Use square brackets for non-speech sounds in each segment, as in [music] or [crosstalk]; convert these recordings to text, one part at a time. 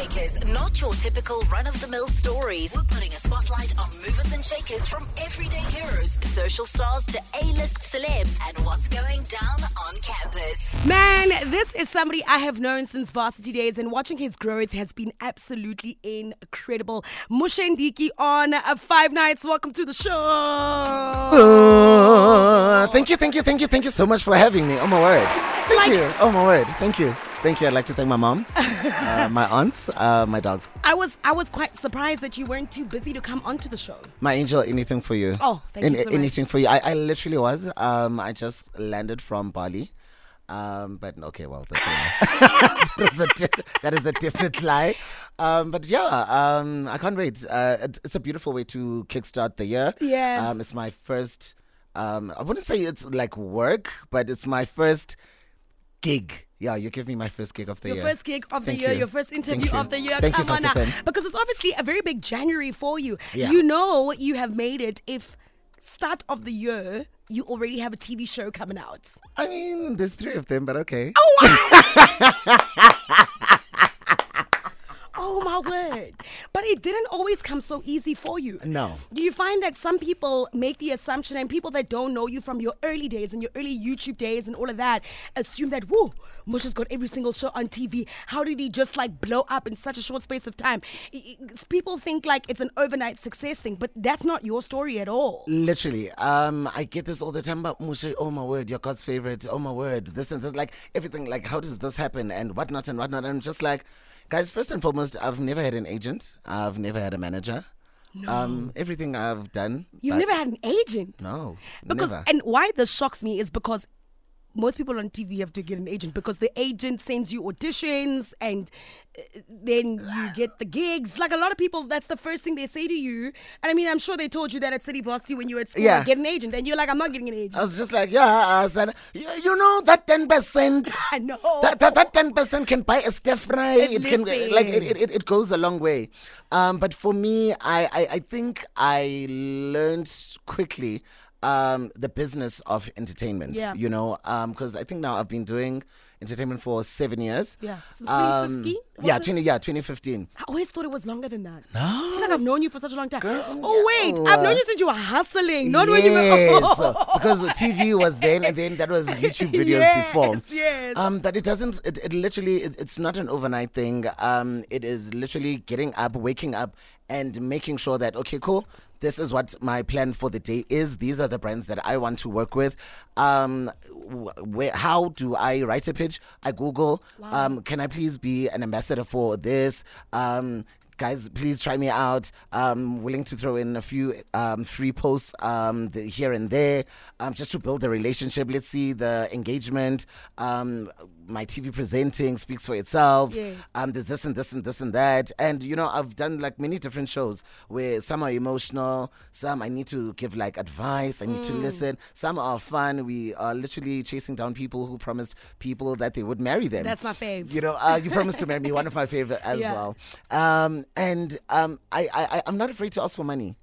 Shakers, not your typical run of the mill stories. We're putting a spotlight on movers and shakers from everyday heroes, social stars to A list celebs, and what's going down on campus. Man, this is somebody I have known since varsity days, and watching his growth has been absolutely incredible. Moshe Ndiki on Five Nights. Welcome to the show. Uh, thank you, thank you, thank you, thank you so much for having me. Oh my word. Thank Like- you. Oh my word. Thank you. Thank you. I'd like to thank my mom, [laughs] uh, my aunts, uh, my dogs. I was I was quite surprised that you weren't too busy to come onto the show. My angel, anything for you. Oh, thank you so much. Anything for you. I, I literally was. Um, I just landed from Bali. Um, but okay, well, that's [laughs] that, is a di- that is a definite lie. Um, but yeah, um, I can't wait. Uh, it, it's a beautiful way to kickstart the year. Yeah. Um, it's my first. Um, I wouldn't say it's like work, but it's my first gig. Yeah, you give me my first gig of the Your year. first gig of the year, you. your first Thank interview of the year. Thank Come on now. Because it's obviously a very big January for you. Yeah. You know you have made it if start of the year you already have a TV show coming out. I mean, there's three of them, but okay. Oh [laughs] my word. But it didn't always come so easy for you. No. Do you find that some people make the assumption, and people that don't know you from your early days and your early YouTube days and all of that, assume that, whoa, Mush has got every single show on TV. How did he just like blow up in such a short space of time? People think like it's an overnight success thing, but that's not your story at all. Literally, um, I get this all the time. But Moshe, oh my word, you're God's favorite. Oh my word, this and this, like everything. Like, how does this happen and whatnot and whatnot? And I'm just like, guys, first and foremost, I've never had an agent. I've never had a manager. No. Um, everything I've done. You've never had an agent. No. Because never. and why this shocks me is because most people on TV have to get an agent because the agent sends you auditions and uh, then you get the gigs. Like a lot of people, that's the first thing they say to you. And I mean, I'm sure they told you that at City Boss when you were at school, Yeah. like, get an agent, and you're like, I'm not getting an agent. I was just like, yeah, I said, you, know that ten percent. [laughs] I know. That that that ten percent can buy a stir fry. It can like it, it, it goes a long way. Um, but for me, I, I I think I learned quickly um the business of entertainment. Yeah. You know, um, because I think now I've been doing entertainment for seven years. Yeah. Since Um, 2015, yeah, twenty. Yeah, twenty fifteen. I always thought it was longer than that. No. I feel like I've known you for such a long time. Girl, oh wait, I've known you since you were hustling, not when you were. yes, [laughs] because the TV was then, and then that was YouTube videos [laughs] Yes, before. yes. Um, but it doesn't. It, it literally. It, it's not an overnight thing. Um, it is literally getting up, waking up, and making sure that okay, cool. This is what my plan for the day is. These are the brands that I want to work with. Um, where, how do I write a pitch? I Google. Um, can I please be an ambassador for this? Um, guys please try me out. Um willing to throw in a few um free posts um the, here and there um just to build the relationship. Let's see the engagement um my tv presenting speaks for itself. Yes. um there's this and this and this and that. And you know i've done like many different shows where some are emotional some i need to give like advice i need to listen. Some are fun. We are literally chasing down people who promised people that they would marry them. That's my fave. you know uh, you promised to marry me one of my favorite [laughs] as Yeah. well. Um, and um, I, I, I'm not afraid to ask for money.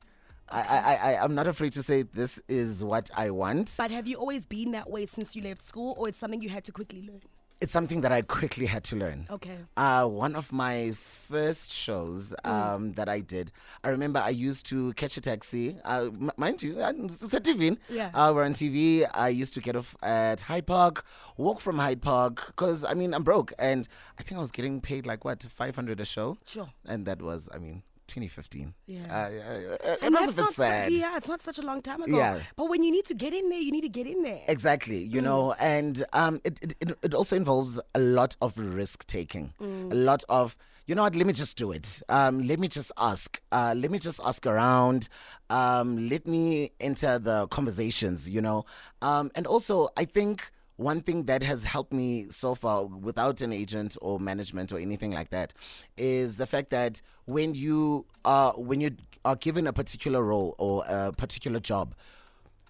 I, I, I, I'm not afraid to say this is what I want. But have you always been that way since you left school, or it's something you had to quickly learn? It's something that I quickly had to learn. Okay. Uh, one of my first shows Mm. um, that I did, I remember I used to catch a taxi. Uh, m- mind you, uh, it's a TV. Yeah. Uh, we're on TV. I used to get off at Hyde Park, walk from Hyde Park, because, I mean, I'm broke. And I think I was getting paid like, what, 500 a show? Sure. And that was, I mean, 2015. Yeah. Uh, it And that's not sad. Such, yeah, it's not such a long time ago. Yeah. But when you need to get in there, you need to get in there. Exactly, you know, and um, it, it, it, it also involves a lot of risk taking, a lot of, you know what, let me just do it. Um, let me just ask. Uh, let me just ask around. Um, let me enter the conversations, you know. Um, and also, I think one thing that has helped me so far without an agent or management or anything like that is the fact that when you are when you are given a particular role or a particular job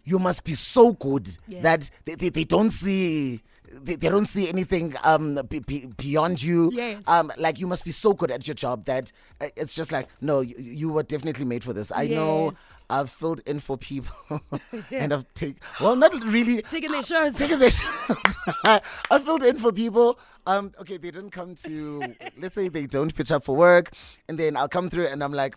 you must be so good Yeah. that they, they, they don't see they, they don't see anything um be, be, beyond you Yes. um like you must be so good at your job that uh, it's just like no you, you were definitely made for this i know Yes. I've filled in for people, [laughs] and I've taken well, not really Taking their shows. taking their [laughs] shows. I filled in for people. Um, okay, they didn't come to. let's say they don't pitch up for work, and then I'll come through, and I'm like,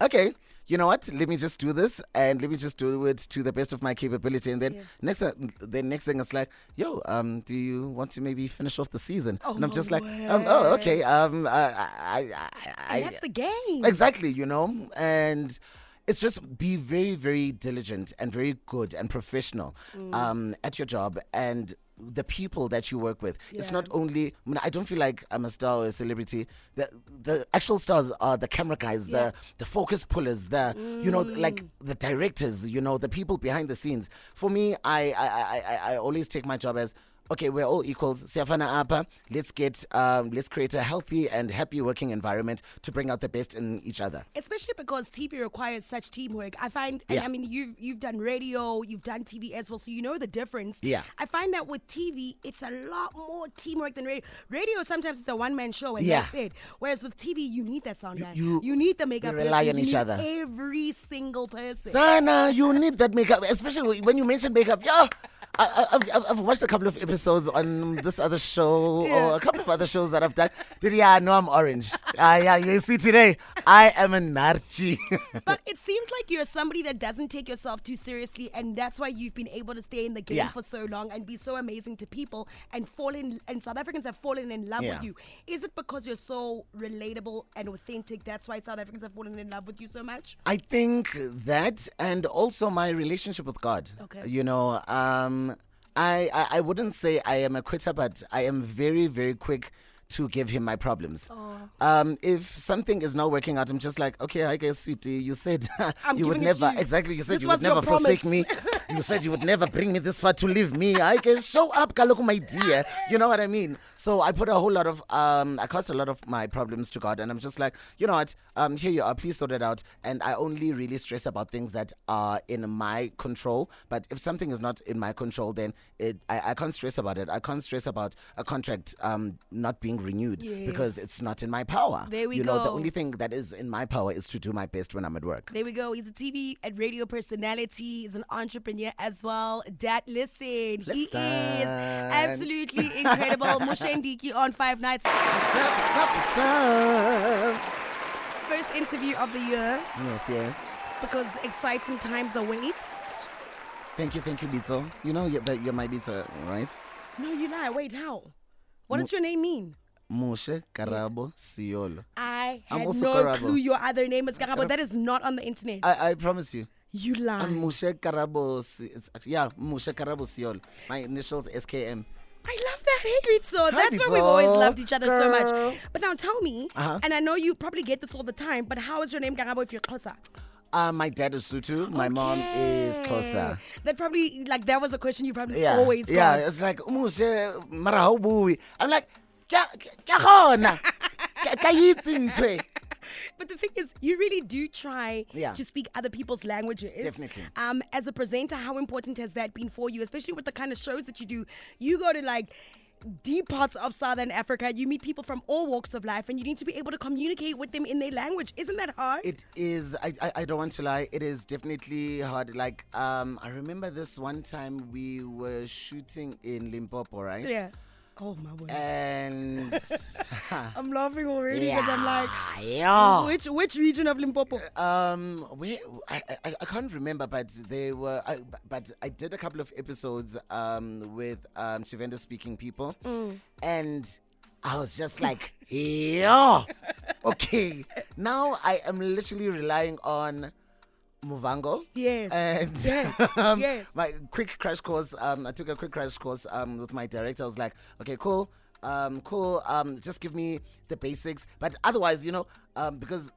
okay. You know what? Let me just do this, and let me just do it to the best of my capability. And then Yeah. next, thing, the next thing is like, yo, um, do you want to maybe finish off the season? Oh, and I'm no just like, um, oh, okay. Um, I, I, I, I, And that's the game. Exactly, you know, and it's just be very, very diligent and very good and professional Mm. um, at your job and the people that you work with. It's not only. I, mean, I don't feel like I'm a star or a celebrity. The the actual stars are the camera guys, Yeah. the the focus pullers, the you know, like the directors. You know, the people behind the scenes. For me, I I, I, I always take my job as. Okay, we're all equals. Siyafana apa. Let's get, um, let's create a healthy and happy working environment to bring out the best in each other. especially because TV requires such teamwork. I find, and Yeah. I mean, you've you've done radio, you've done TV as well, so you know the difference. Yeah. I find that with TV, it's a lot more teamwork than radio. Radio sometimes it's a one man show and Yeah. that's it. Whereas with TV, you need that sound guy. you- You, need the makeup. you rely person, on each other. Every single person. Sana, you need that makeup, especially when you mention makeup. Yeah, I, I, I've, I've- I've watched a couple of episodes on this other show Yeah. or a couple of other shows that I've done. Did yeah, know I'm orange. Ah, yeah, you see today, I am a narchi. [laughs] But it seems like you're somebody that doesn't take yourself too seriously, and that's why you've been able to stay in the game Yeah. for so long and be so amazing to people and fall in. And South Africans have fallen in love Yeah. with you. Is it because you're so relatable and authentic? That's why South Africans have fallen in love with you so much. I think that, and also my relationship with God. Okay. You know, um, I, I I wouldn't say I am a quitter, but I am very very quick to give him my problems. Um, if something is not working out, I'm just like, okay, I guess, sweetie, you said [laughs] you would giving it to never you. exactly. You said This you would never forsake me. you said you would never bring me this far to leave me. I guess [laughs] show up, Kaloku, my dear. You know what I mean? So I put a whole lot of um, I cast a lot of my problems to God, and I'm just like, you know what? Um, here you are. Please sort it out. And I only really stress about things that are in my control. But if something is not in my control, then it I, I can't stress about it. I can't stress about a contract um not being renewed because it's not in my power. There we you know, the only thing that is in my power is to do my best when I'm at work. There we go. He's a TV and radio personality. He's an entrepreneur as well. Dad, listen, he is absolutely incredible. Moshe [laughs] Ndiki on Five Nights. First interview of the year Yes, yes. because exciting times awaits. Thank you, thank you, Bito. You know you're, that you're my Lito, right? No, you lie. Wait, how? What does your name mean? Moshe Karabo Siolo. I had no Karabo. clue your other name is Karabo. Karabo. That is not on the internet. I, I promise you. you lie. I'm Moshe Karabo. Yeah, Moshe Karabo Siolo. My initials SKM. I love that. Ritso. Hi, That's why we've always loved each other so much. But now tell me, Uh-huh. and I know you probably get this all the time, but how is your name Karabo if you're Xhosa? Uh, my dad is Sotho. My mom is Xhosa. That probably, like, that was a question you probably Yeah, always got. yeah. It's like Mara. I'm like, kya kya khona? [laughs] Ka- ka itse ntwe. But the thing is, you really do try Yeah. to speak other people's languages. Definitely. Um, as a presenter, how important has that been for you, especially with the kind of shows that you do? You go to like deep parts of Southern Africa. You meet people from all walks of life, and you need to be able to communicate with them in their language. Isn't that hard? It is. I, I. I don't want to lie. It is definitely hard. Like um, I remember this one time we were shooting in Limpopo, right? yeah. Oh my word. And [laughs] I'm laughing already because I'm like, yeah. which which region of Limpopo? Um, where I, I I can't remember, but they were. I, but I did a couple of episodes um with um speaking people, Mm. and I was just like, [laughs] yeah, okay. Now I am literally relying on Muvhango. Yes. And Yes, [laughs] um, yes. my quick crash course. Um, I took a quick crash course um with my director. I was like, okay, cool. Um, cool. Um, just give me the basics. But otherwise, you know, um, because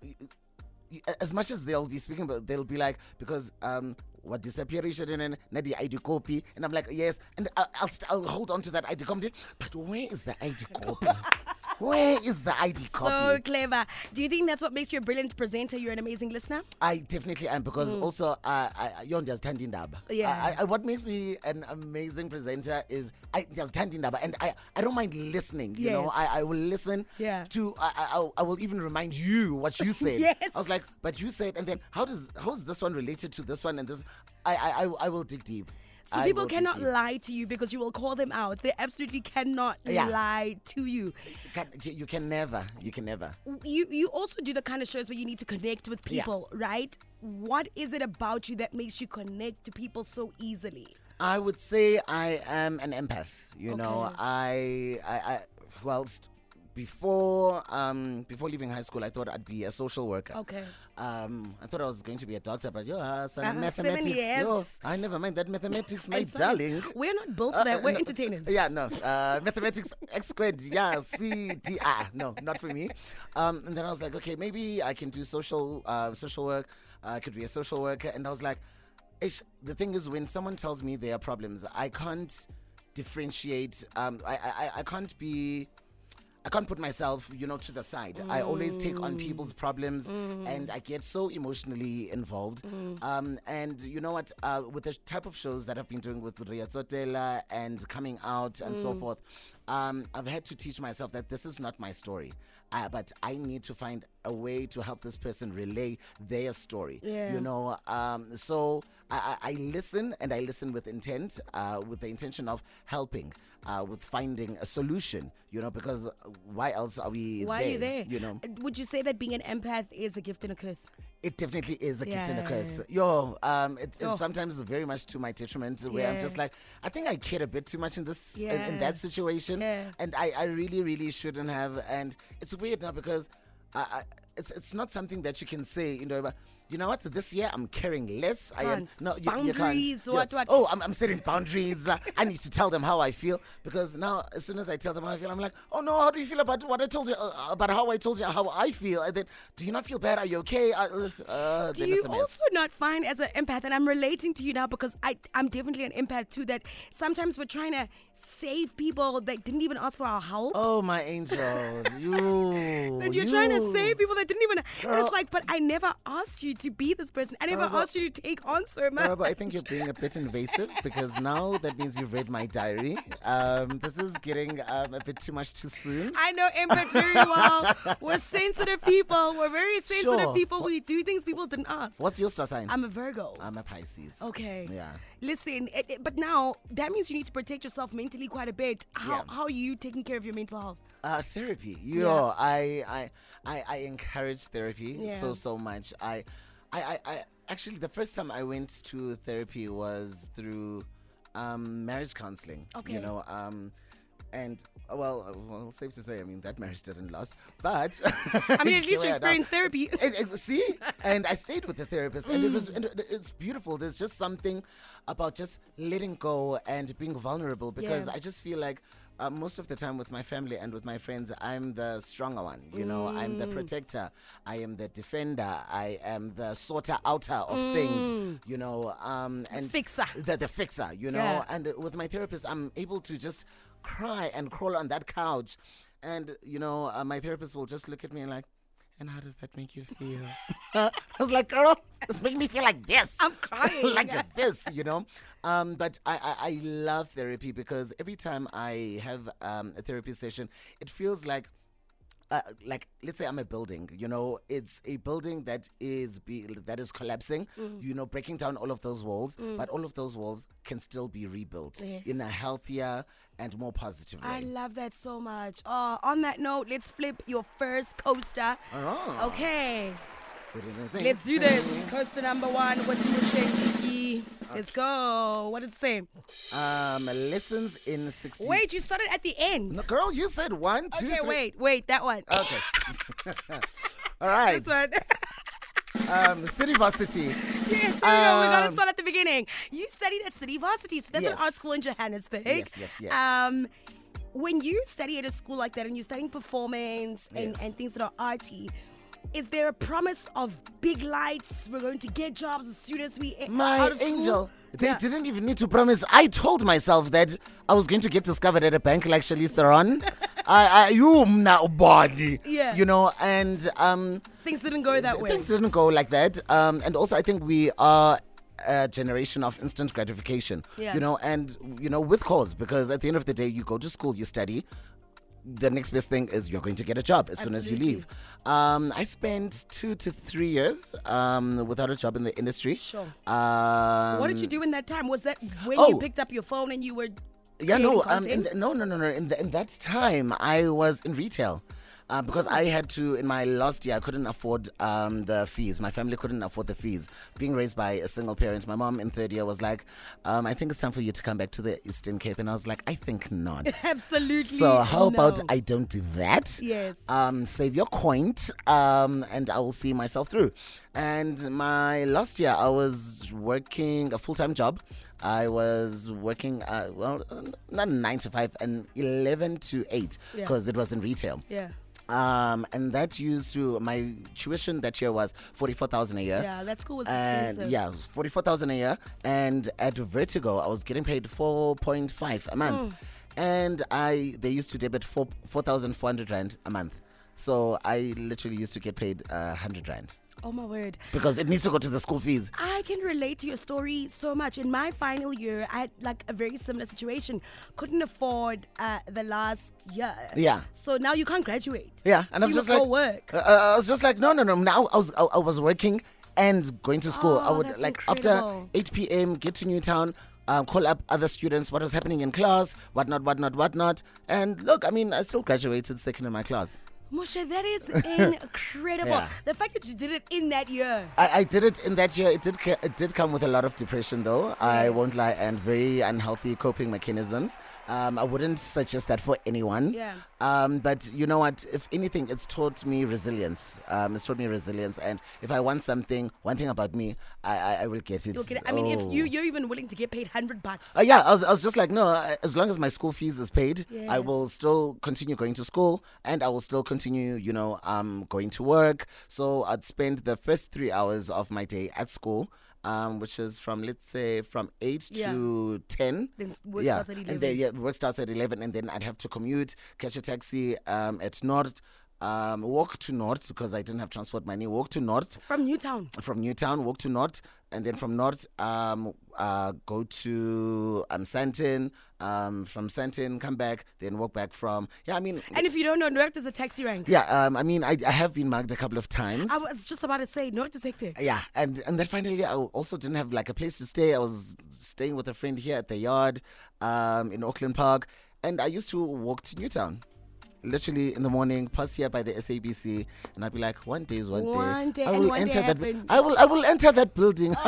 as much as they'll be speaking, but they'll be like, because um, what disappearation and then the ID copy, and I'm like, yes, and I'll st- I'll hold on to that ID copy. But where is the ID copy? [laughs] Where is the ID copy? So clever. Do you think that's what makes you a brilliant presenter? You're an amazing listener. I definitely am because also uh, I you understand indaba. Mm. Yeah. I, I, what makes me an amazing presenter is I just understand indaba, and I, I don't mind listening. You know, I, I will listen. Yeah. To I, I I will even remind you what you [laughs] said. Yes. I was like, but you said, and then how does how is this one related to this one and this? I I, I will dig deep. So I people cannot lie to you because you will call them out. They absolutely cannot Yeah. lie to you. Can, you can never. You can never. You you also do the kind of shows where you need to connect with Yeah. people, right? What is it about you that makes you connect to people so easily? I would say I am an empath. You know, I, I, I well, st- before um before leaving high school, I thought I'd be a social worker. Okay. Um, I thought I was going to be a doctor, but yo, uh, some Uh, mathematics. Yo, I never mind that mathematics, [laughs] my darling. We're not built for that. uh, We're no, entertainers. Yeah, no. Uh, mathematics X squared. Yeah, C D. Ah, no, not for me. Um, and then I was like, okay, maybe I can do social uh, social work. Uh, I could be a social worker. And I was like, ish, the thing is, when someone tells me there are problems, I can't differentiate. Um, I, I, I can't be. I can't put myself, you know, to the side. I always take on people's problems, and I get so emotionally involved. Um, and you know what? Uh, with the type of shows that I've been doing with Ria Zotela and coming out and so forth, um, I've had to teach myself that this is not my story. Uh, but I need to find a way to help this person relay their story. Yeah. You know, um, so I, I listen and I listen with intent, uh, with the intention of helping, uh, with finding a solution. You know, because why else are we? Why there, are you there? You know, Would you say that being an empath is a gift and a curse? it definitely is a gift and a curse. Yo, um, it is Oh. sometimes very much to my detriment. Where I'm just like, I think I cared a bit too much in this in, in that situation, Yeah. and I, I really really shouldn't have. And it's weird now because I, I, it's it's not something that you can say. You know, you know what? This year I'm caring less. I am Can't. no you, you Boundaries, can't. Yeah. what, what? Oh, I'm, I'm setting boundaries. Uh, I need to tell them how I feel because now as soon as I tell them how I feel, I'm like, oh no, how do you feel about what I told you uh, about how I told you how I feel? And then, do you not feel bad? Are you okay? Uh, uh, Do you it's a mess. also not find as an empath, and I'm relating to you now because I, I'm definitely an empath too, that sometimes we're trying to save people that didn't even ask for our help? Oh my angel, [laughs] you. that you're trying to save people that didn't even. Girl. it's like, but I never asked you to be this person. I never Girl, asked you to take on so much. Girl, but I think you're being a bit invasive because now that means you've read my diary. Um, this is getting um, a bit too much too soon. I know empaths very well. [laughs] We're sensitive people. We're very sensitive Sure. people. We do things people didn't ask. What's your star sign? I'm a Virgo. I'm a Pisces. Okay. Yeah. Listen, it, it- but now that means you need to protect yourself mentally quite a bit. How, Yeah. how are you taking care of your mental health? Uh, therapy. Yo, I, I, I, I encourage therapy Yeah. so so much. I, I, I, I actually the first time I went to therapy was through um, marriage counseling. Okay. You know, um, and uh, well, uh, well, safe to say, I mean that marriage didn't last, but [laughs] I mean, at least you we are now. experienced therapy. [laughs] See, and I stayed with the therapist, and it was Mm. and it- it's beautiful. There's just something about just letting go and being vulnerable because Yeah. I just feel like. Uh, most of the time with my family and with my friends, I'm the stronger one. You know, I'm Mm. the protector. I am the defender. I am the sorter outer of things. You know, um, and Mm. fixer. The, the fixer. You know, Yeah. and with my therapist, I'm able to just cry and crawl on that couch, and you know, uh, my therapist will just look at me and like, and how does that make you feel? [laughs] I was like, girl, it's making me feel like this. I'm crying. [laughs] like this, you know. Um, but I, I, I love therapy because every time I have um, a therapy session, it feels like uh, like let's say I'm a building, you know, it's a building that is be that is collapsing, Mm. you know, breaking down all of those walls, but all of those walls can still be rebuilt in a healthier and more positive. I love that so much. Oh, on that note, let's flip your first coaster. Alright. Okay, let's do this. Coaster number one with Musheki. Let's go. What does it say? Um, lessons in 16. Wait, you started at the end. No, girl, you said one, two, Okay, three- wait, wait, that one. Okay. [laughs] All right. [laughs] Um, City Varsity. yes, we go. We gotta Um, start at the beginning. You studied at City Varsity, so that's an art school in Johannesburg. Yes, yes, yes. Um, when you study at a school like that and you're studying performance and, Yes. and things that are arty, is there a promise of big lights? We're going to get jobs as soon as we My out of school? angel. They Yeah. didn't even need to promise. I told myself that I was going to get discovered at a bank like Charlize Theron. I, I, you now body. Yeah. You know, and um, Things didn't go that way. things didn't go like that. Um, and also, I think we are a generation of instant gratification. Yeah. You know, and you know, with cause, because at the end of the day, you go to school, you study. The next best thing is you're going to get a job as soon as you leave. Um, I spent two to three years um, without a job in the industry. Sure. Um, What did you do in that time? Was that when oh. you picked up your phone and you were Yeah, no, um, in the, no, no, no, no. In, the, in that time, I was in retail. Uh, because I had to, in my last year, I couldn't afford um, the fees. My family couldn't afford the fees. Being raised by a single parent, my mom in third year was like, um, I think it's time for you to come back to the Eastern Cape. And I was like, I think not. [laughs] Absolutely. So how about. I don't do that? Yes. Um, save your coin, um, and I will see myself through. And my last year, I was working a full time job. I was working, uh, well, not nine to five, and eleven to eight, Yeah. because it was in retail. Yeah. Um, and that used to my tuition that year was forty four thousand a year. Yeah, that school was And expensive. yeah, forty four thousand a year. And at Vertigo, I was getting paid four point five a month, and I they used to debit four four thousand four hundred rand a month. So I literally used to get paid a hundred rand Oh my word. because it needs to go to the school fees. I can relate to your story so much. In my final year, I had like a very similar situation. Couldn't afford uh, the last year. Yeah. So now you can't graduate. Yeah, and So I'm just like, work. Uh, uh, I was just like, no, no, no. Now I was, I, I was working and going to school. I Oh, would like incredible. after 8 p.m. get to Newtown. Um, call up other students, what was happening in class, whatnot, whatnot, whatnot. And look, I mean, I still graduated second in my class. Moshe, that is [laughs] incredible. Yeah. The fact that you did it in that year. I, I did it in that year. It did it did come with a lot of depression, though. I won't lie, and very unhealthy coping mechanisms. Um, I wouldn't suggest that for anyone. Yeah. Um, but you know what? If anything, it's taught me resilience. Um, it's taught me resilience, and if I want something, one thing about me, I I, I will get it. You'll get it. I mean, if you Oh. you're even willing to get paid hundred bucks. Uh, yeah, I was, I was just like, no, as long as my school fees is paid, I will still continue going to school and I will still continue, you know, um, going to work. So I'd spend the first three hours of my day at school. Um, which is from let's say from eight Yeah. to ten. Then work yeah, starts at and then 11. yeah, work starts at eleven, and then I'd have to commute, catch a taxi um, at Noord, um, walk to Noord because I didn't have transport money. Walk to Noord, From Newtown. from Newtown, walk to Noord, and then from Noord, um, uh, go to um, Sandton. Um, from Sandton, come back, then walk back from. Yeah, I mean, And if you don't know, Noord is a taxi rank. yeah, um, I mean, I, I have been mugged a couple of times. I was just about to say, Noord is hectic. yeah, and and then finally, I also didn't have like a place to stay. I was staying with a friend here at the yard, um, in Auckland Park, and I used to walk to Newtown. Literally in the morning, pass here by the SABC, and I'd be like, "One day is one, One day, I and will one day enter that. I will. I will enter that building." [laughs]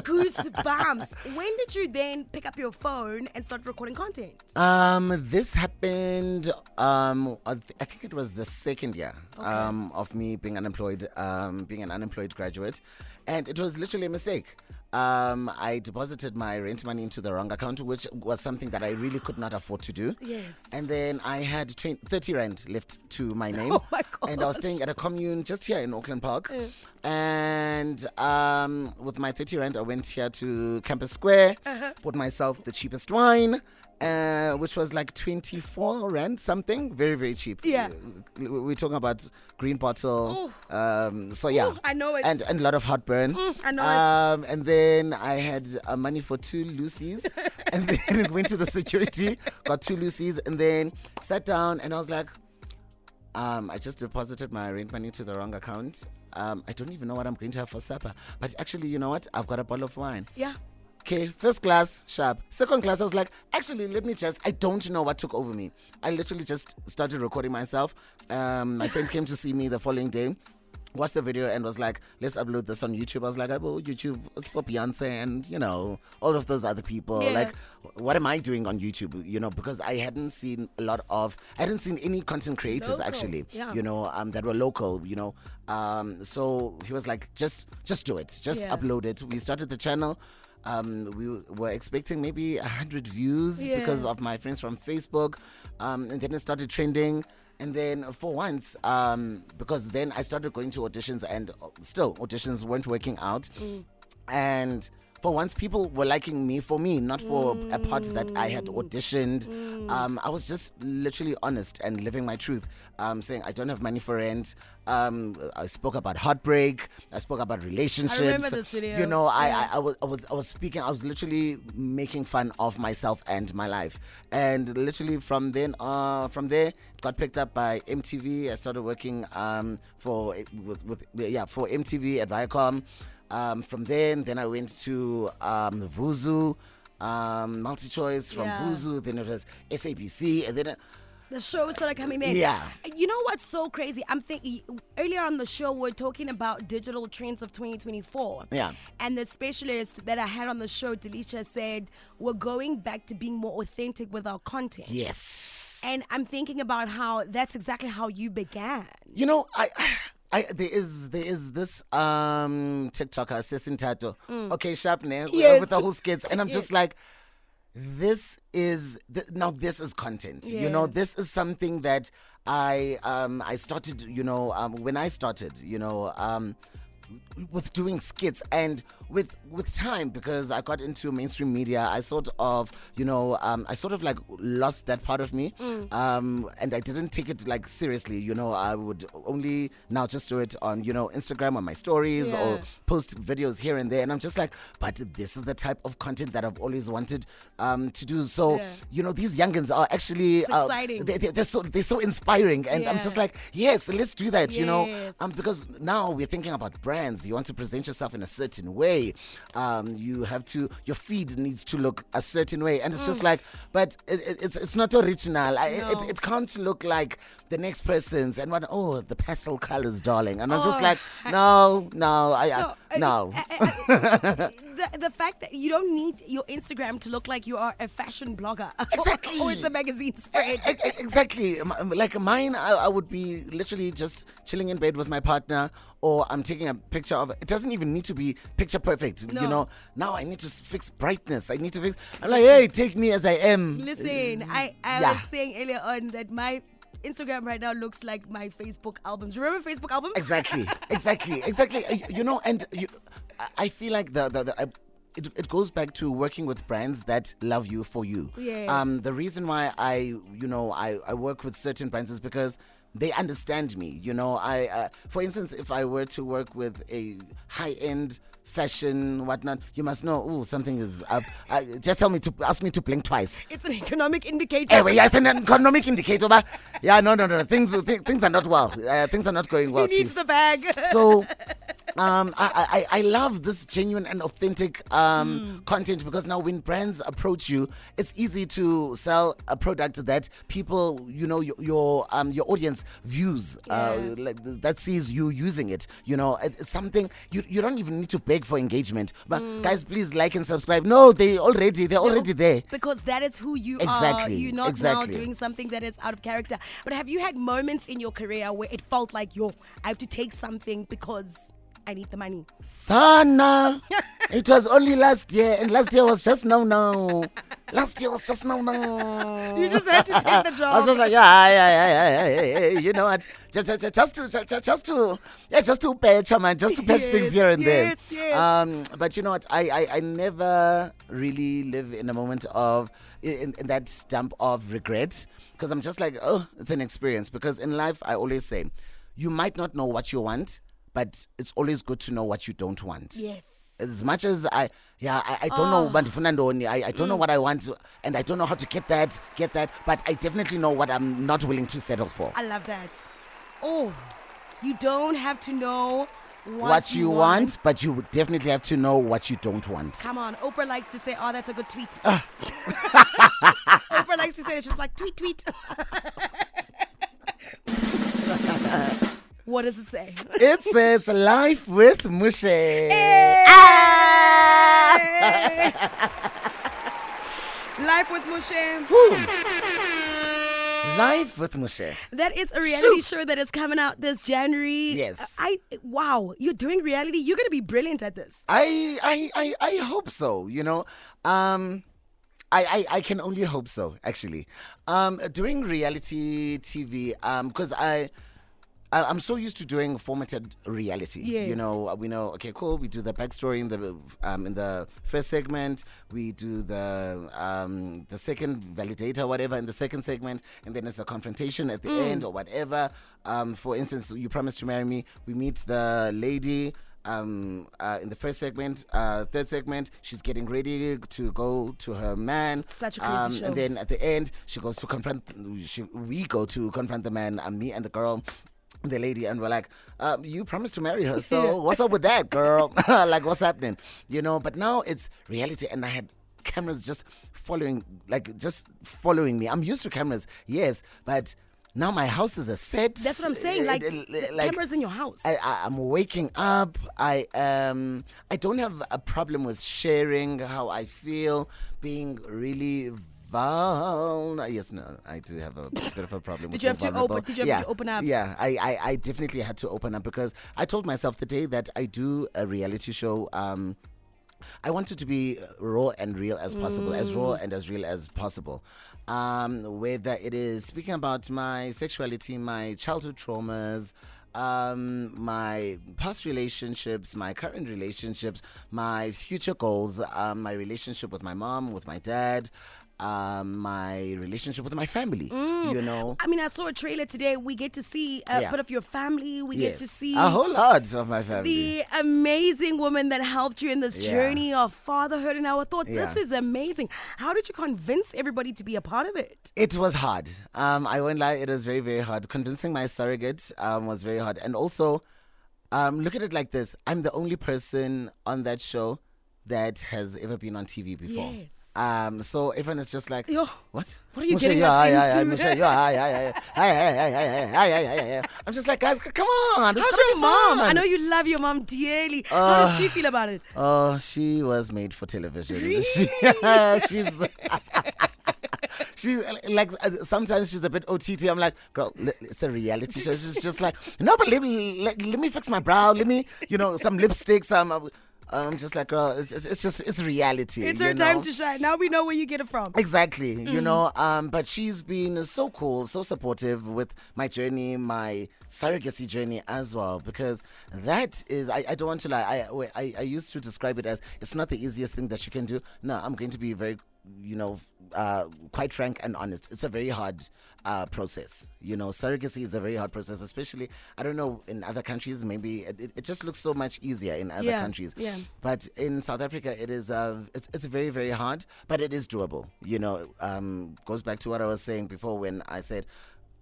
Goosebumps. when did you then pick up your phone and start recording content? Um, this happened. Um, I I think it was the second year um of me being unemployed, um, being an unemployed graduate, and it was literally a mistake. Um, I deposited my rent money into the wrong account, which was something that I really could not afford to do. Yes. And then I had 20, 30 rand left to my [laughs] name. Oh my And I was staying at a commune just here in Auckland Park. And um, with my 30 rand, I went here to Campus Square, Uh-huh. bought myself the cheapest wine, uh, which was like 24 rand something. Very, very cheap. Yeah. Uh, We're talking about green bottle. Um, so, yeah. Ooh, I know it. And, and a lot of heartburn. I know it. um, And then I had uh, money for two Lucy's. [laughs] and then went to the security, got two Lucy's, and then sat down and I was like, um, I just deposited my rent money to the wrong account. Um, I don't even know what I'm going to have for supper. But actually, you know what? I've got a bottle of wine. Yeah. Okay, first class, sharp. Second class, I was like, actually, let me just. I don't know what took over me. I literally just started recording myself. Um, my friend came to see me the following day. Watched the video and was like, let's upload this on YouTube. I was like, oh, YouTube, it's for Beyonce and, you know, all of those other people. Yeah. Like, what am I doing on YouTube? You know, because I hadn't seen a lot of, I hadn't seen any content creators Local, actually, yeah. you know, um, that were local, you know. Um, so he was like, just, just do it. Just Yeah. upload it. We started the channel. Um, we were expecting maybe a hundred views because of my friends from Facebook, um, and then it started trending. And then for once, um, because then I started going to auditions and still auditions weren't working out. And for once, people were liking me for me, not for a part that I had auditioned. Um, I was just literally honest and living my truth, um, saying I don't have money for rent. Um, I spoke about heartbreak. I spoke about relationships. You know, I, I, I was I was I was speaking. I was literally making fun of myself and my life, and literally from then uh from there got picked up by MTV. I started working um for with, with yeah for MTV at Viacom. Um, from then, then I went to um, Vuzu, um, multi choice from Yeah. Vuzu. Then it was SABC, and then uh, The show started coming in. Yeah. You know what's so crazy? I'm thinking earlier on the show we're talking about digital trends of 2024. Yeah. And the specialist that I had on the show, Delisha, said we're going back to being more authentic with our content. yes, And I'm thinking about how that's exactly how you began. You know, I, I there is there is this um TikToker Sessin Tato. Okay, sharp name Mm. Yes. with the whole skits, and I'm [laughs] just like, this is th- now this is content. You know, this is something that I um I started. You know, um when I started, you know, um with doing skits and with with time because I got into mainstream media, I sort of you know um, I sort of like lost that part of me, um, and I didn't take it like seriously. You know, I would only now just do it on you know Instagram on my stories Yeah. or post videos here and there, and I'm just like, but this is the type of content that I've always wanted um, to do. So Yeah. you know, these youngins are actually uh, exciting. they, they're so they're so inspiring, and I'm just like, yes, let's do that. You know, um, because now we're thinking about brands. You want to present yourself in a certain way. Um, you have to. Your feed needs to look a certain way, and it's just like, but it, it, it's it's not original. I, Mm. No. it, it can't look like the next person's. And what? Oh, the pastel colors, darling. And I'm just Oh, like, no, no, I, So, I no. uh, uh, uh, [laughs] the, the fact that you don't need your Instagram to look like you are a fashion blogger. [laughs] Exactly. or it's a magazine spread. E- e- Exactly. Like mine, I, I would be literally just chilling in bed with my partner, or I'm taking a picture of. It doesn't even need to be picture perfect. No. You know. Now I need to fix brightness. I need to fix. I'm like, hey, take me as I am. Listen, I, I Yeah. was saying earlier on that my Instagram right now looks like my Facebook albums. Remember Facebook albums? Exactly. [laughs] Exactly. Exactly. Uh, You know, and you, I- I feel like the the. the I, it, it goes back to working with brands that love you for you. Yes. Um, the reason why I, you know, I, I work with certain brands is because they understand me. You know, I, uh, for instance, if I were to work with a high end fashion whatnot, you must know, oh, something is up. Uh, just tell me to ask me to blink twice. It's an economic indicator. Anyway, yeah, it's an economic indicator, but yeah, no, no, no, things thi- things are not well. Uh, things are not going well. he needs Chief. the bag. So, um, I, I, I love this genuine and authentic um, content because now when brands approach you, it's easy to sell a product that people, you know, your your, um, your audience views, uh, like, that sees you using it. You know, it, it's something you, you don't even need to beg for engagement. But mm. guys, please like and subscribe. No, they already they're already there. because that is who you are. You're not exactly. now doing something that is out of character. But have you had moments in your career where it felt like, yo, I have to take something because I need the money? Sana. it was only last year, and last year was just now now. Last year was just now now. You just had to take the job. [laughs] I was just like, yeah, yeah, yeah, yeah, yeah, yeah, yeah. You know what? Just, just, just to, just, just to, yeah, just to patch, man, just to patch things here and yes, there. yes. Um, but you know what? I, I, I never really live in a moment of in, in that dump of regret because I'm just like, oh, it's an experience. Because in life, I always say, you might not know what you want, but it's always good to know what you don't want Yes. as much as I yeah I, I don't know but I, I don't know what I want and I don't know how to get that get that but I definitely know what I'm not willing to settle for. I love that. Oh, you don't have to know what, What, you want, but you definitely have to know what you don't want. Come on, Oprah likes to say, "Oh, that's a good tweet." Ah. [laughs] Oprah likes to say, "It's just like tweet, tweet." [laughs] [laughs] what does it say? It says life with Moshe. Life with Moshe. Life with Moshe. That is a reality Shoot. show that is coming out this January. Yes. I wow, you're doing reality. You're gonna be brilliant at this. I, I I I hope so. You know, um, I, I, I can only hope so, actually. Um, doing reality TV, um, because I, I'm so used to doing formatted reality. You know, we know. Okay, cool. We do the backstory in the um, in the first segment. We do the um, the second validator, whatever, in the second segment, and then it's the confrontation at the end or whatever. Um, for instance, you promised to marry me. We meet the lady um uh, in the first segment uh third segment she's getting ready to go to her man Such a crazy um, show. and then at the end she goes to confront she, we go to confront the man uh, me and the girl the lady and we're like um, you promised to marry her so what's up with that girl [laughs] like what's happening you know but now it's reality and i had cameras just following like just following me i'm used to cameras yes but now my house is a set That's what I'm saying. Like, like, cameras in your house. I, I, I'm waking up. I um I don't have a problem with sharing how I feel, being really vulnerable. Yes, no, I do have a [laughs] bit of a problem. with you have to open- did you have yeah, to open up? Yeah, I, I I definitely had to open up because I told myself the day that I do a reality show. Um, I wanted to be raw and real as possible, as raw Mm. and as real as possible. Um, whether it is speaking about my sexuality, my childhood traumas, um, my past relationships, my current relationships, my future goals, um, my relationship with my mom, with my dad, um, my relationship with my family. Mm. You know, I mean, I saw a trailer today. We get to see a Yeah. bit of your family. We get to see a whole lot of my family. the amazing woman that helped you in this Yeah. journey of fatherhood. And I thought, Yeah. this is amazing. How did you convince everybody to be a part of it? It was hard. Um, I won't lie, it was very, very hard. Convincing my surrogate um, was very hard. And also, um, look at it like this I'm the only person on that show that has ever been on TV before. Yes. Um, so everyone is just like, Yo, what? What are you getting into? I'm just like, guys, come on. How's your mom? I know you love your mom dearly. Uh, How does she feel about it? Oh, she was made for television. Really? She, she's. she like sometimes she's a bit OTT. I'm like, girl, it's a reality show. She's just like, no, but let me let, let me fix my brow. Let me, you know, some lipstick. Some. Uh, I'm just like, girl, it's, it's, it's just it's reality. It's her time to shine. Now we know where you get it from. Exactly, Mm. you know. Um, but she's been so cool, so supportive with my journey, my surrogacy journey as well. Because that is, I, I don't want to lie. I, I I used to describe it as it's not the easiest thing that you can do. No, I'm going to be very, you know, uh, quite frank and honest. It's a very hard uh, process. You know, surrogacy is a very hard process, especially I don't know in other countries. Maybe it, it, just looks so much easier in other Yeah, countries. yeah. But in South Africa, it is uh, it's, it's very very hard, but it is doable. You know, um, goes back to what I was saying before when I said.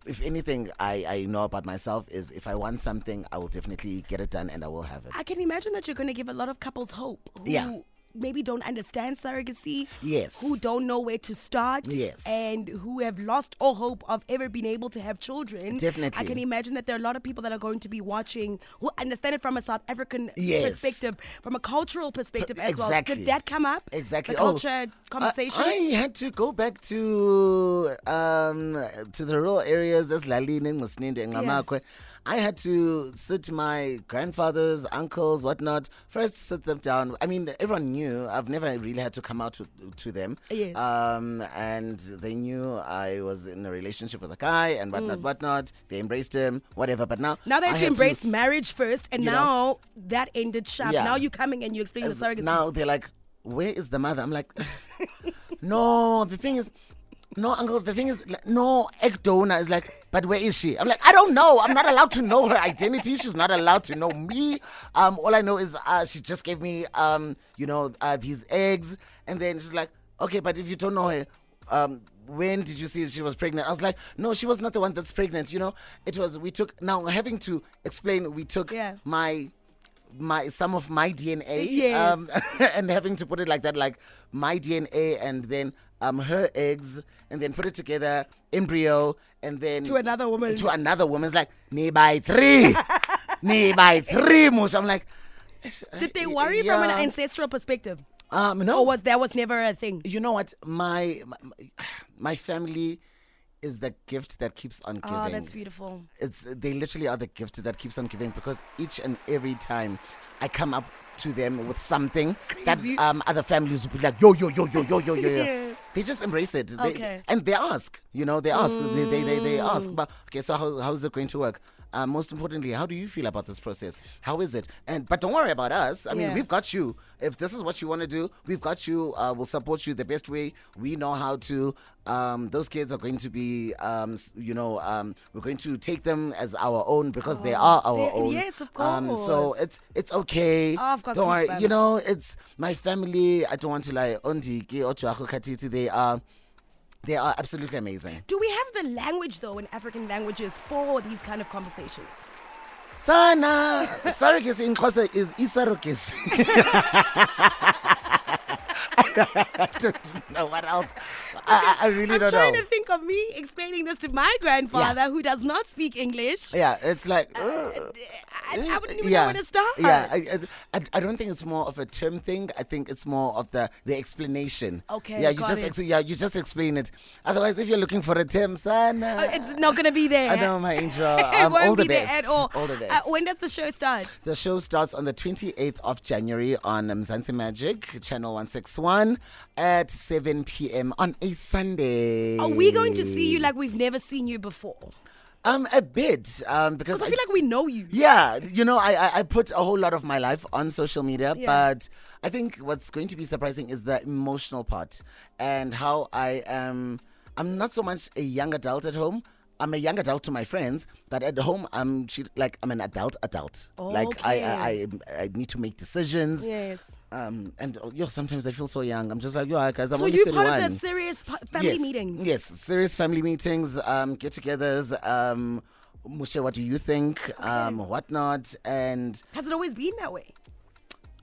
If anything I, I know about myself is if I want something, I will definitely get it done and I will have it. I can imagine that you're going to give a lot of couples hope who Yeah. Maybe don't understand surrogacy, Yes. who don't know where to start, Yes. and who have lost all hope of ever being able to have children. Definitely. I can imagine that there are a lot of people that are going to be watching who understand it from a South African Yes. perspective, from a cultural perspective as well. exactly. Did that come up? Exactly. The Oh, culture conversation? I, I had to go back to um to the rural areas as Lalini Ngisninde Ngamakwe. I had to sit my grandfathers, uncles, whatnot, first sit them down. I mean, everyone knew. I've never really had to come out to, to them. Yes. Um, and they knew I was in a relationship with a guy and whatnot, whatnot. They embraced him, whatever. But now, Mm. now they had to marriage first, and you know. now that ended sharp. Yeah. Now you're coming and you explain the surrogacy. Now they're like, where is the mother? I'm like, [laughs] no, the thing is, no, uncle, the thing is, like, no, egg donor is like, but where is she? I'm like, I don't know. I'm not allowed to know her identity. She's not allowed to know me. Um, all I know is uh, she just gave me, um, you know, uh, these eggs. And then she's like, okay, but if you don't know her, um, when did you see she was pregnant? I was like, no, she was not the one that's pregnant. You know, it was, we took, now having to explain, we took Yeah. my my some of my DNA Yes. um, [laughs] and having to put it like that, like my DNA and then um her eggs and then put it together, embryo, and then To another woman. To another woman's like knee by three, [laughs] knee by three. Mush. I'm like, Did they worry from an ancestral perspective? um no. Or was that was never a thing? you know what? My, my my family is the gift that keeps on giving. Oh, that's beautiful. it's they literally are the gift that keeps on giving because each and every time I come up to them with something Crazy. that um other families would be like yo yo yo yo yo yo yo yo [laughs] Yes. they just embrace it. They, Okay. and they ask, you know, they ask, they, they, they, they ask, but okay, so how, how is it going to work? Uh, most importantly, how do you feel about this process? How is it? And but don't worry about us. I mean, Yeah. we've got you. If this is what you want to do, we've got you. Uh, we'll support you the best way. We know how to. Um, those kids are going to be, um, you know, um, we're going to take them as our own because they are our Oh, they- own. yes, of Um, so it's it's okay. Oh, I've got don't worry. You know, it's my family. I don't want to lie. Ondiki, Otuaku Katiti, They are. They are absolutely amazing. Do we have the language though in African languages for these kind of conversations? Sana surrogacy in Xhosa is isarogasi. [laughs] I don't know what else. I, I really I'm don't trying to think of me explaining this to my grandfather who does not speak English. Yeah, it's like. uh, I, I wouldn't even yeah, know where to start. Yeah, I, I, I don't think it's more of a term thing. I think it's more of the the explanation. Okay, Yeah, you just ex- yeah you just explain it. Otherwise, if you're looking for a term, sana. Uh, it's not going to be [laughs] there. I know my angel. [laughs] it Um, won't all the be there best. at all. All the Uh, best. when does the show start? The show starts on the 28th of January on um, Mzansi Magic, channel 161, at 7 p.m. on a Sunday. Are we going to see you like we've never seen you before? Um, a bit. Um, because Because I feel like we know you. Yeah, you know, I, I I put a whole lot of my life on social media, Yeah. but I think what's going to be surprising is the emotional part and how I am. I'm not so much a young adult at home. I'm a young adult to my friends, but at home I'm treat, like I'm an adult adult. Like I, I I I need to make decisions. Yes. Um, and oh, yo, sometimes I feel so young. I'm just like, yo, guys, I'm So only you're 31. part of the serious family yes. meetings. Yes, serious family meetings, um, get-togethers. Um, Moshe, what do you think? Um, whatnot, and Has it always been that way?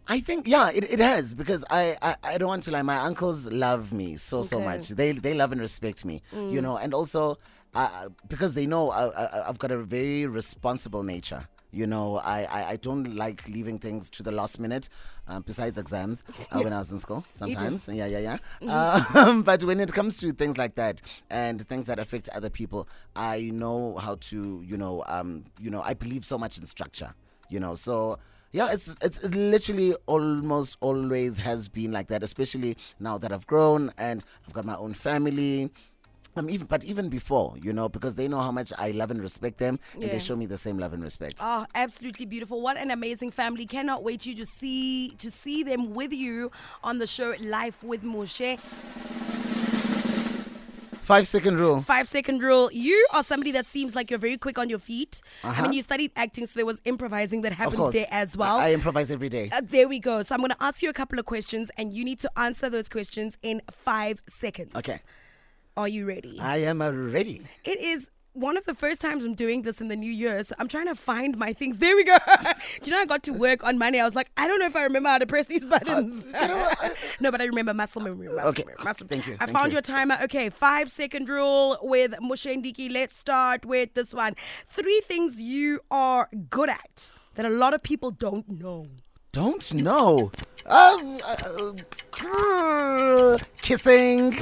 I think yeah, it, it has because I, I I don't want to lie. My uncles love me so so much. They they love and respect me, you know, and also uh, because they know I, I, I've got a very responsible nature. You know, I, I, I don't like leaving things to the last minute. Um, besides exams, [laughs] uh, when I was in school, sometimes, yeah, yeah, yeah. Um, [laughs] but when it comes to things like that and things that affect other people, I know how to, you know, um, you know, I believe so much in structure. You know, so yeah, it's it's literally almost always has been like that, especially now that I've grown and I've got my own family. Um, even but even before, you know, because they know how much I love and respect them, and Yeah. they show me the same love and respect. Oh, absolutely beautiful. What an amazing family. Cannot wait you to see to see them with you on the show Life with Moshe. Five second rule. Five second rule. You are somebody that seems like you're very quick on your feet. I Uh-huh. mean, you studied acting, so there was improvising that happened there as well. I, I improvise every day. Uh, there we go. So I'm going to ask you a couple of questions, and you need to answer those questions in five seconds. Okay, Are you ready? I am uh, ready. It is one of the first times I'm doing this in the new year, so I'm trying to find my things. There we go. [laughs] Do you know I got to work on Monday? I was like, I don't know if I remember how to press these buttons. [laughs] no, but I remember muscle memory. Muscle Okay, memory, muscle. thank you, I thank found you. your timer. Okay, five second rule with Moshe. Let's start with this one. Three things you are good at that a lot of people don't know. Don't know. Um, uh, uh, kissing, [laughs]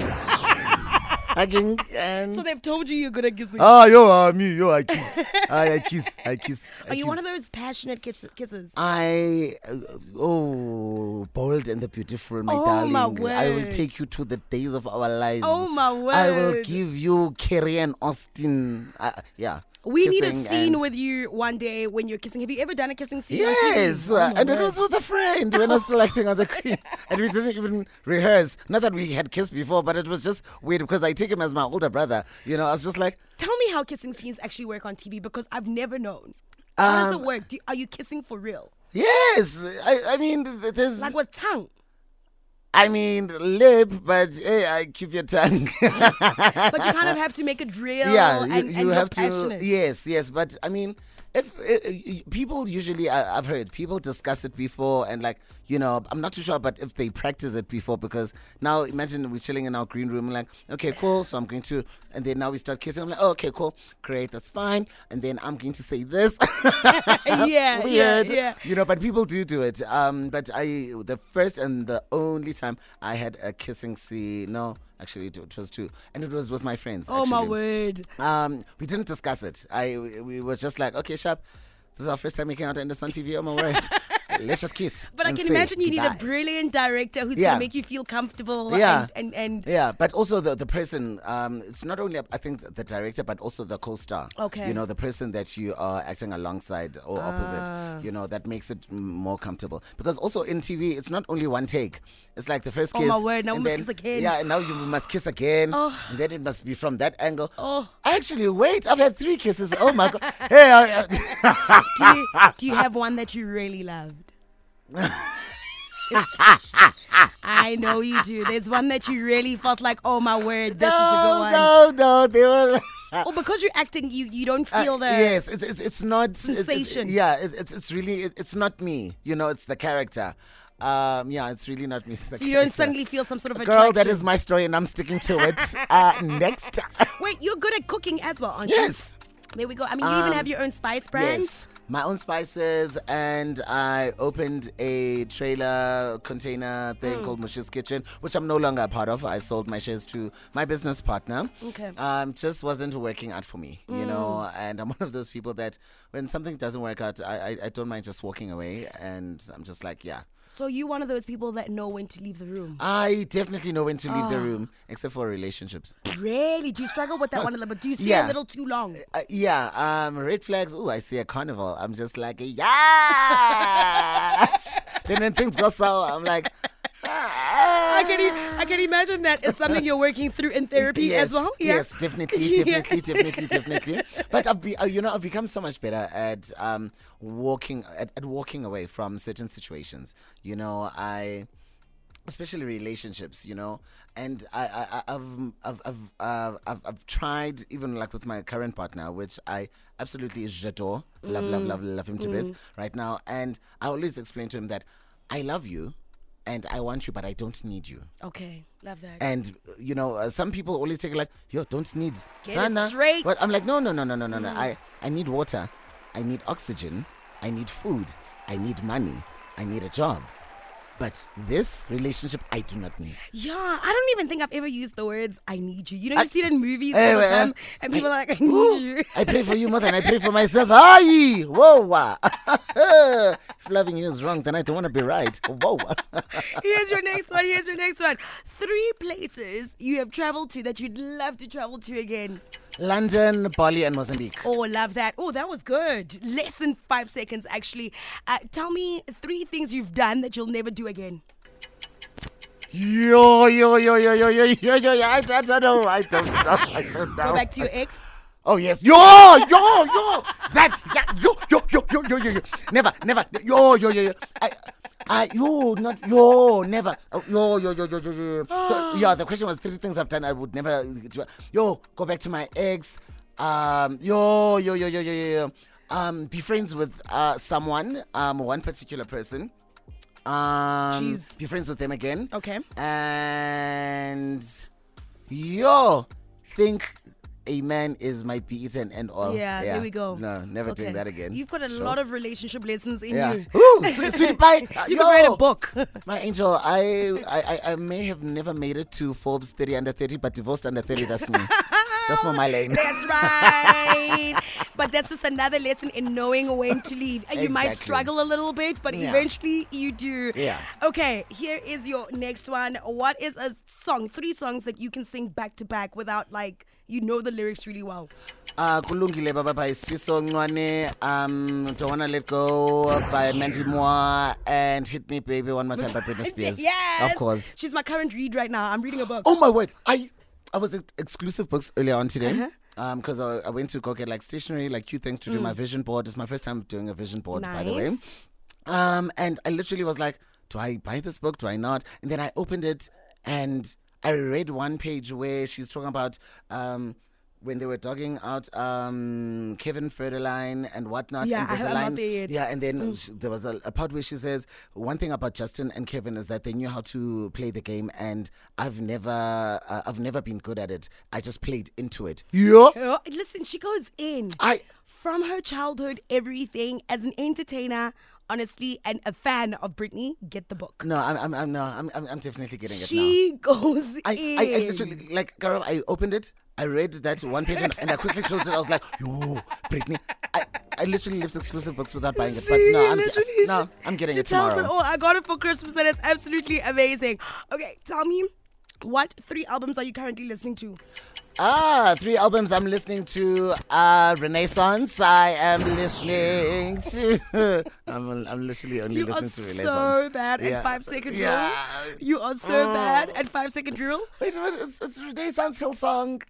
hugging, and. So they've told you you're good at kissing. Ah, yo, uh, me, yo, I kiss. I, I kiss. I kiss. I are you one of those passionate kiss- kissers? I uh, oh bold and the beautiful, my Oh, darling. my I will take you to the days of our lives. Oh, my word! I will give you Carrie and Austin. Uh, yeah. We need a scene with you one day when you're kissing. Have you ever done a kissing scene? Yes, Oh, uh, and it was with a friend when I was still acting on the [laughs] Queen, and we didn't even rehearse. Not that we had kissed before, but it was just weird because I take him as my older brother. You know, I was just like, Tell me how kissing scenes actually work on TV because I've never known. How does Um, it work? Do, are you kissing for real? yes. I, I mean, th- there's, Like with tongue? I mean, lip, but hey, I keep your tongue. [laughs] But you kind of have to make it real. yeah, you, and, you and have to. passionate. Yes, yes, but I mean, if uh, people usually, I, I've heard people discuss it before, and like you know, I'm not too sure, but if they practice it before, because now imagine we're chilling in our green room, like okay, cool, so I'm going to, and then now we start kissing. I'm like, oh, okay, cool, great, that's fine, and then I'm going to say this. [laughs] yeah, [laughs] yeah, Weird, yeah. you know, but people do do it. Um, but I, the first and the only time I had a kissing scene, no, actually it, was two, and it was with my friends. Oh my word. Um, we didn't discuss it. I we we were just like, okay, sharp. This is our first time making out in the Sun TV. Oh my word! [laughs] let's just kiss. [laughs] But I can imagine you need a brilliant director who's Yeah. gonna make you feel comfortable. Yeah. And and, and Yeah, but also the the person. Um, it's not only I think the director, but also the co-star. Okay. You know, the person that you are acting alongside or Ah. opposite. You know, that makes it more comfortable. Because also in TV, it's not only one take. It's like the first kiss. Oh, kiss. my word, now we must kiss again. Yeah, and now you must kiss again. Oh. And then it must be from that angle. Oh. Actually, wait, I've had three kisses. Oh my [laughs] god. Hey. I, I- do you do you have one that you really loved? I know you do. There's one that you really felt like, oh my word, this is a good no, one. no, no. They were. [laughs] Oh, because you're acting, you you don't Uh, feel the yes, it's, it's it's not it's- sensation. yeah, it, it's it's really it, it's not me. You know, it's the character. Um, yeah, it's really not me. So you don't suddenly feel some sort of a Girl, that is my story, and I'm sticking to it. uh, [laughs] next, Wait, you're good at cooking as well, aren't you? yes, There we go. I mean, you even Um, have your own spice brand. yes, my own spices, and I opened a trailer container thing Mm. called Moshe's Kitchen, which I'm no longer a part of. I sold my shares to my business partner. Okay. Um, just wasn't working out for me, you know. Mm. And I'm [laughs] one of those people that when something doesn't work out, I, I I don't mind just walking away, and I'm just like, yeah. So you one of those people that know when to leave the room. I definitely know when to leave the Ah. room, except for relationships. Really? Do you struggle with that one a little bit? Do you stay Yeah. a little too long? Uh, yeah, um, red flags. Oh, I see a carnival. I'm just like, yes. [laughs] then when things go sour, I'm like, I can, I can imagine that is something you're working through in therapy yes, as well. Yeah? Yes, definitely, [laughs] definitely, definitely, definitely. But I've be, uh, you know, I've become so much better at um, walking at, at walking away from certain situations. You know, I especially relationships, you know. And I, I, I- I've, I've, I've, uh, I've, I've tried even like with my current partner, which I absolutely adore, love, love, love, love him to bits right now. And I always explain to him that I love you, and I want you, but I don't need you. Okay, love that. And you know, uh, some people always take it like, "Yo, don't need Get it straight. Mm. But I'm like, no, no, no, no, no, no, no. I, I need water, I need oxygen, I need food, I need money, I need a job. But this relationship, I do not need. yeah, I don't even think I've ever used the words "I need you." You know, you I- see it in movies Eh, all the eh, time, and people are like, "I need Ooh, you." I pray for you more than I pray for [laughs] myself. Aye, whoa. [laughs] if loving you is wrong, then I don't want to be right. Whoa. [laughs] Here's your next one. Here's your next one. Three places you have traveled to that you'd love to travel to again. London, Bali, and Mozambique. Oh, love that. Oh, that was good. Less than five seconds, actually. Uh, tell me three things you've done that you'll never do again. Yo, yo, yo, yo, yo, yo, yo, yo, yo. I, I don't know. I don't know. I don't know. Go back to your ex. Oh yes, yo, yo, yo. That's yeah, yo, yo, yo, yo, yo, yo, yo. Never, never. Yo, yo, yo, yo. I, I, yo, not yo, never. Oh, yo, yo, yo, yo, yo, yo. So [gasps] yeah, the question was three things I've done I would never. Do. Yo, go back to my ex. Um, yo, yo, yo, yo, yo, yo, yo. Um, be friends with uh someone. Um, one particular person. Um, Jeez. be friends with them again. Okay. And yo, think a man is my be eaten and all. yeah, there we go. No, never Okay. doing that again. You've got a Sure. lot of relationship lessons in yeah. you. Ooh, sweet, sweetie [laughs] pie. Uh, You can write a book. [laughs] My angel, I, I I may have never made it to Forbes 30 under 30, but divorced under 30, that's me. that's more my lane. That's right. but that's just another lesson in knowing when to leave. You might struggle a little bit, but Yeah. eventually you do. Yeah. Okay, here is your next one. What is a song, three songs that you can sing back to back without like you know the lyrics really well? Uh, kulungile baba by Sifiso Ncwane, um, Don't Wanna Let Go by Mandy Moore, and Hit Me Baby One More Time by Britney [laughs] Spears. Yes. Of course. She's my current read right now. I'm reading a book. Oh my word! I I was at exclusive books earlier on today. Uh-huh. Um, because I, I went to go get like stationery, like cute things to do my vision board. It's my first time doing a vision board, by the way. Mm. Nice. Um, and I literally was like, do I buy this book? Do I not? And then I opened it and I read one page where she's talking about um when they were dogging out um Kevin Federline and whatnot. Yeah, and there's I- a I'm not line, there yet. Yeah, and then sh there was a, a part where she says one thing about Justin and Kevin is that they knew how to play the game, and I've never uh, I've never been good at it. I just played into it. Yeah, listen, she goes in. I from her childhood, everything as an entertainer, honestly, and a fan of Britney, get the book. no, I'm I'm, I'm no, I'm, I'm I'm definitely getting it now. She goes I, in. I, I literally like girl. I opened it. I read that one page and, and I quickly closed it. I was like, yo, Britney. I, I literally left exclusive books without buying it. But She no, I'm, no, I'm getting she it tells tomorrow. it all. I got it for Christmas and it's absolutely amazing. Okay, tell me, what three albums are you currently listening to? Ah, three albums I'm listening to. Uh, Renaissance. I am listening to. [laughs] I'm, I'm literally only You listening to Renaissance You are so bad Yeah. at five second Yeah. You are so bad Oh. at five second rule. Wait a minute, it's, it's Renaissance Hillsong.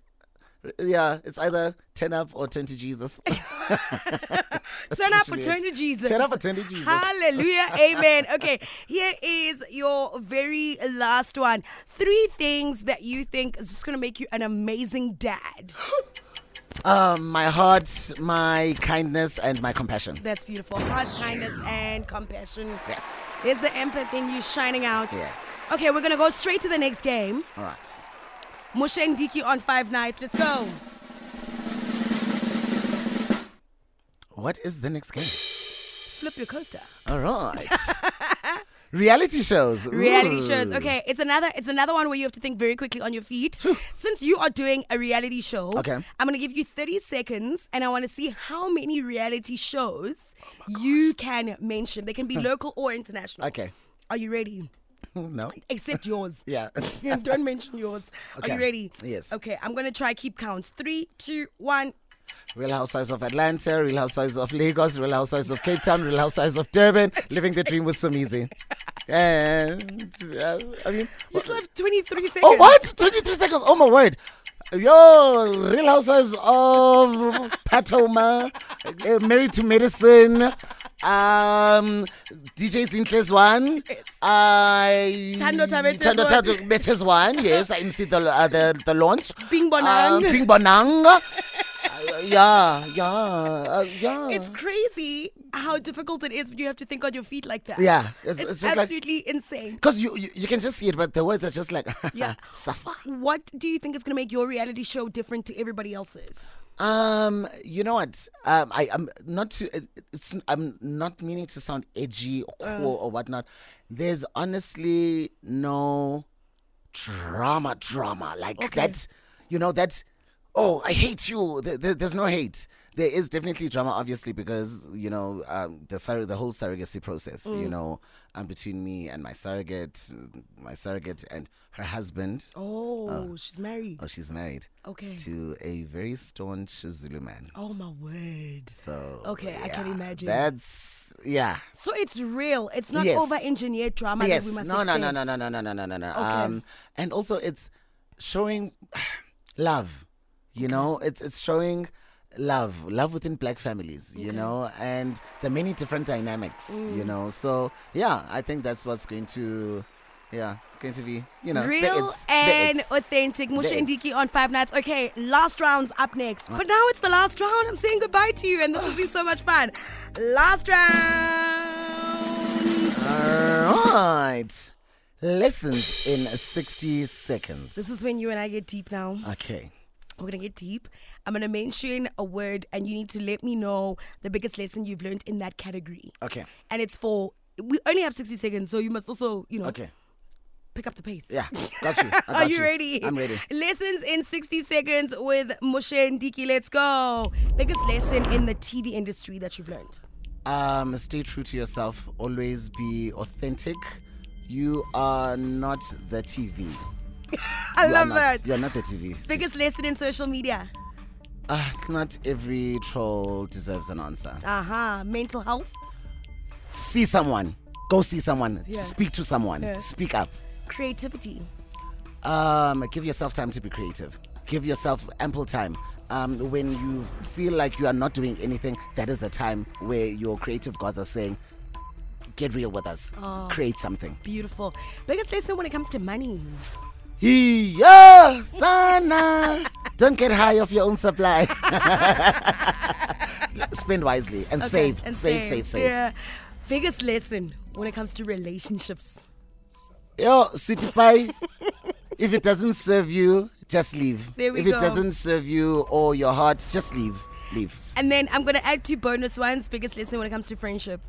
Yeah, it's either 10 up or 10 to Jesus. [laughs] Turn up or turn to Jesus. Turn up or turn to Jesus. Hallelujah. Amen. Okay, here is your very last one. Three things that you think is just going to make you an amazing dad. Um, my heart, my kindness, and my compassion. That's beautiful. Heart, kindness, and compassion. Yes. There's the empathy in you shining out. Yes. Okay, we're going to go straight to the next game. All right. Moshe Ndiki on five nights. Let's go. What is the next game? Flip your coaster. All right. [laughs] Reality shows. reality Ooh. shows okay it's another it's another one where you have to think very quickly on your feet since you are doing a reality show Okay. i'm going to give you 30 seconds and i want to see how many reality shows Oh you can mention they can be local or international Okay. are you ready [laughs] No. except yours [laughs] Yeah. [laughs] don't mention yours are you ready Yes. okay i'm going to try keep counts three two one Real Housewives of Atlanta, Real Housewives of Lagos, Real Housewives of Cape Town, Real Housewives of Durban. Living the dream was so easy. And uh, I mean, you still have 23 seconds oh what? Twenty three seconds. Oh my word. Yo, Real Housewives of Potomac, uh, Married to Medicine, um, DJ Sinclair's one. Yes. I Thando Thabethe's one. Yes, I MC the uh, the, the launch. Being Bonang. Um, Being Bonang. [laughs] Uh, yeah, yeah, uh, yeah. it's crazy how difficult it is when you have to think on your feet like that yeah, it's, it's, it's just like absolutely insane because you, you you can just see it, but the words are just like [laughs] Yeah. suffer. What do you think is going to make your reality show different to everybody else's? Um, you know what? Um, I am not to. It's I'm not meaning to sound edgy or Uh. cool or whatnot. There's honestly no drama, drama like Okay. that. You know that. Oh, I hate you. There, there- there's no hate. There is definitely drama, obviously, because you know um, the surrog- the whole surrogacy process. Mm. You know, um, between me and my surrogate, my surrogate and her husband. Oh, she's married. Oh, she's married Okay. to a very staunch Zulu man. Oh my word. So Okay, I can imagine. That's yeah. So it's real. It's not Yes. over-engineered drama yes. that we must No, no, no, no, no, no, no, no, no, no, no. Okay. Um, and also it's showing [sighs] love. You know, it's it's showing love, love within black families. You know, and the many different dynamics. Mm. You know, so yeah, I think that's what's going to, yeah, going to be you know Real it's, and it's. authentic. Moshe The and. Diki on Five Nights. Okay, last round's up next. But now it's the last round. I'm saying goodbye to you, and this has been so much fun. Last round. All right. Lessons in 60 seconds. This is when you and I get deep now. Okay. We're gonna get deep. I'm gonna mention a word, and you need to let me know the biggest lesson you've learned in that category. Okay. And it's for we only have 60 seconds, so you must also, you know, Okay. pick up the pace. Yeah. Got you. I [laughs] Are got you ready? I'm ready. Lessons in 60 seconds with Moshe Ndiki. Let's go. Biggest lesson in the TV industry that you've learned. Um, stay true to yourself. Always be authentic. You are not the TV. [laughs] I You love not. that. You're not the TV. Biggest lesson in social media. Uh, not every troll deserves an answer. Uh huh. Mental health. See someone. Go see someone. Yeah. Speak to someone. Yeah. Speak up. Creativity. Um, give yourself time to be creative. Give yourself ample time. Um, when you feel like you are not doing anything, that is the time where your creative gods are saying, "Get real with us. Oh. Create something." Beautiful. Biggest lesson when it comes to money. Hiya, sana. [laughs] Don't get high off your own supply. [laughs] Spend wisely and Okay, save, and save, save, save. Yeah. Biggest lesson when it comes to relationships. Yo, sweetie pie. if it doesn't serve you, just leave. There we if go. it doesn't serve you or your heart, just leave. Leave. And then I'm gonna add two bonus ones. Biggest lesson when it comes to friendship.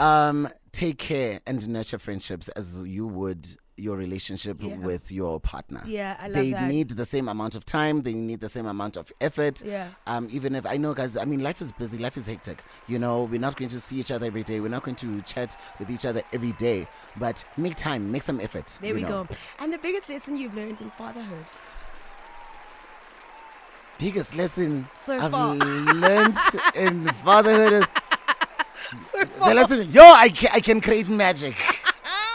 Um, take care and nurture friendships as you would your relationship Yeah. with your partner. Yeah, I love they that. need the same amount of time. They need the same amount of effort. Yeah. Um, even if I know, guys, I mean, life is busy. Life is hectic. You know, we're not going to see each other every day. We're not going to chat with each other every day. But make time. Make some effort. There we know. go. And the biggest lesson you've learned in fatherhood. Biggest lesson So I've far. learned in [laughs] fatherhood is So the lesson. Yo, I can, I can create magic.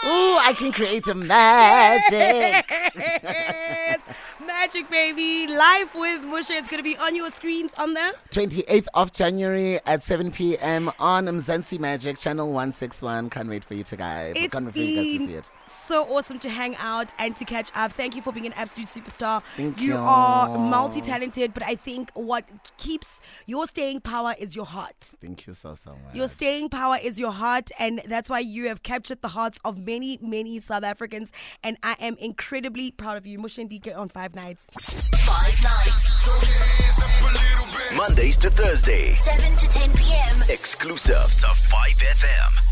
Ooh, I can create a magic. Yes. [laughs] Magic baby. Life with Moshe. It's gonna be on your screens on there. 28th of January at 7 p.m. on Mzansi Magic, channel 161. Can't wait for you to guys. It's Can't wait for you guys to see it. So awesome to hang out and to catch up. Thank you for being an absolute superstar. Thank you you. are multi-talented, but I think what keeps your staying power is your heart. Thank you so, so much. Your staying power is your heart, and that's why you have captured the hearts of many, many South Africans. And I am incredibly proud of you. Moshe Ndiki on Five Nights. Five nights, Mondays to Thursdays, 7 to 10 p.m. exclusive to 5FM.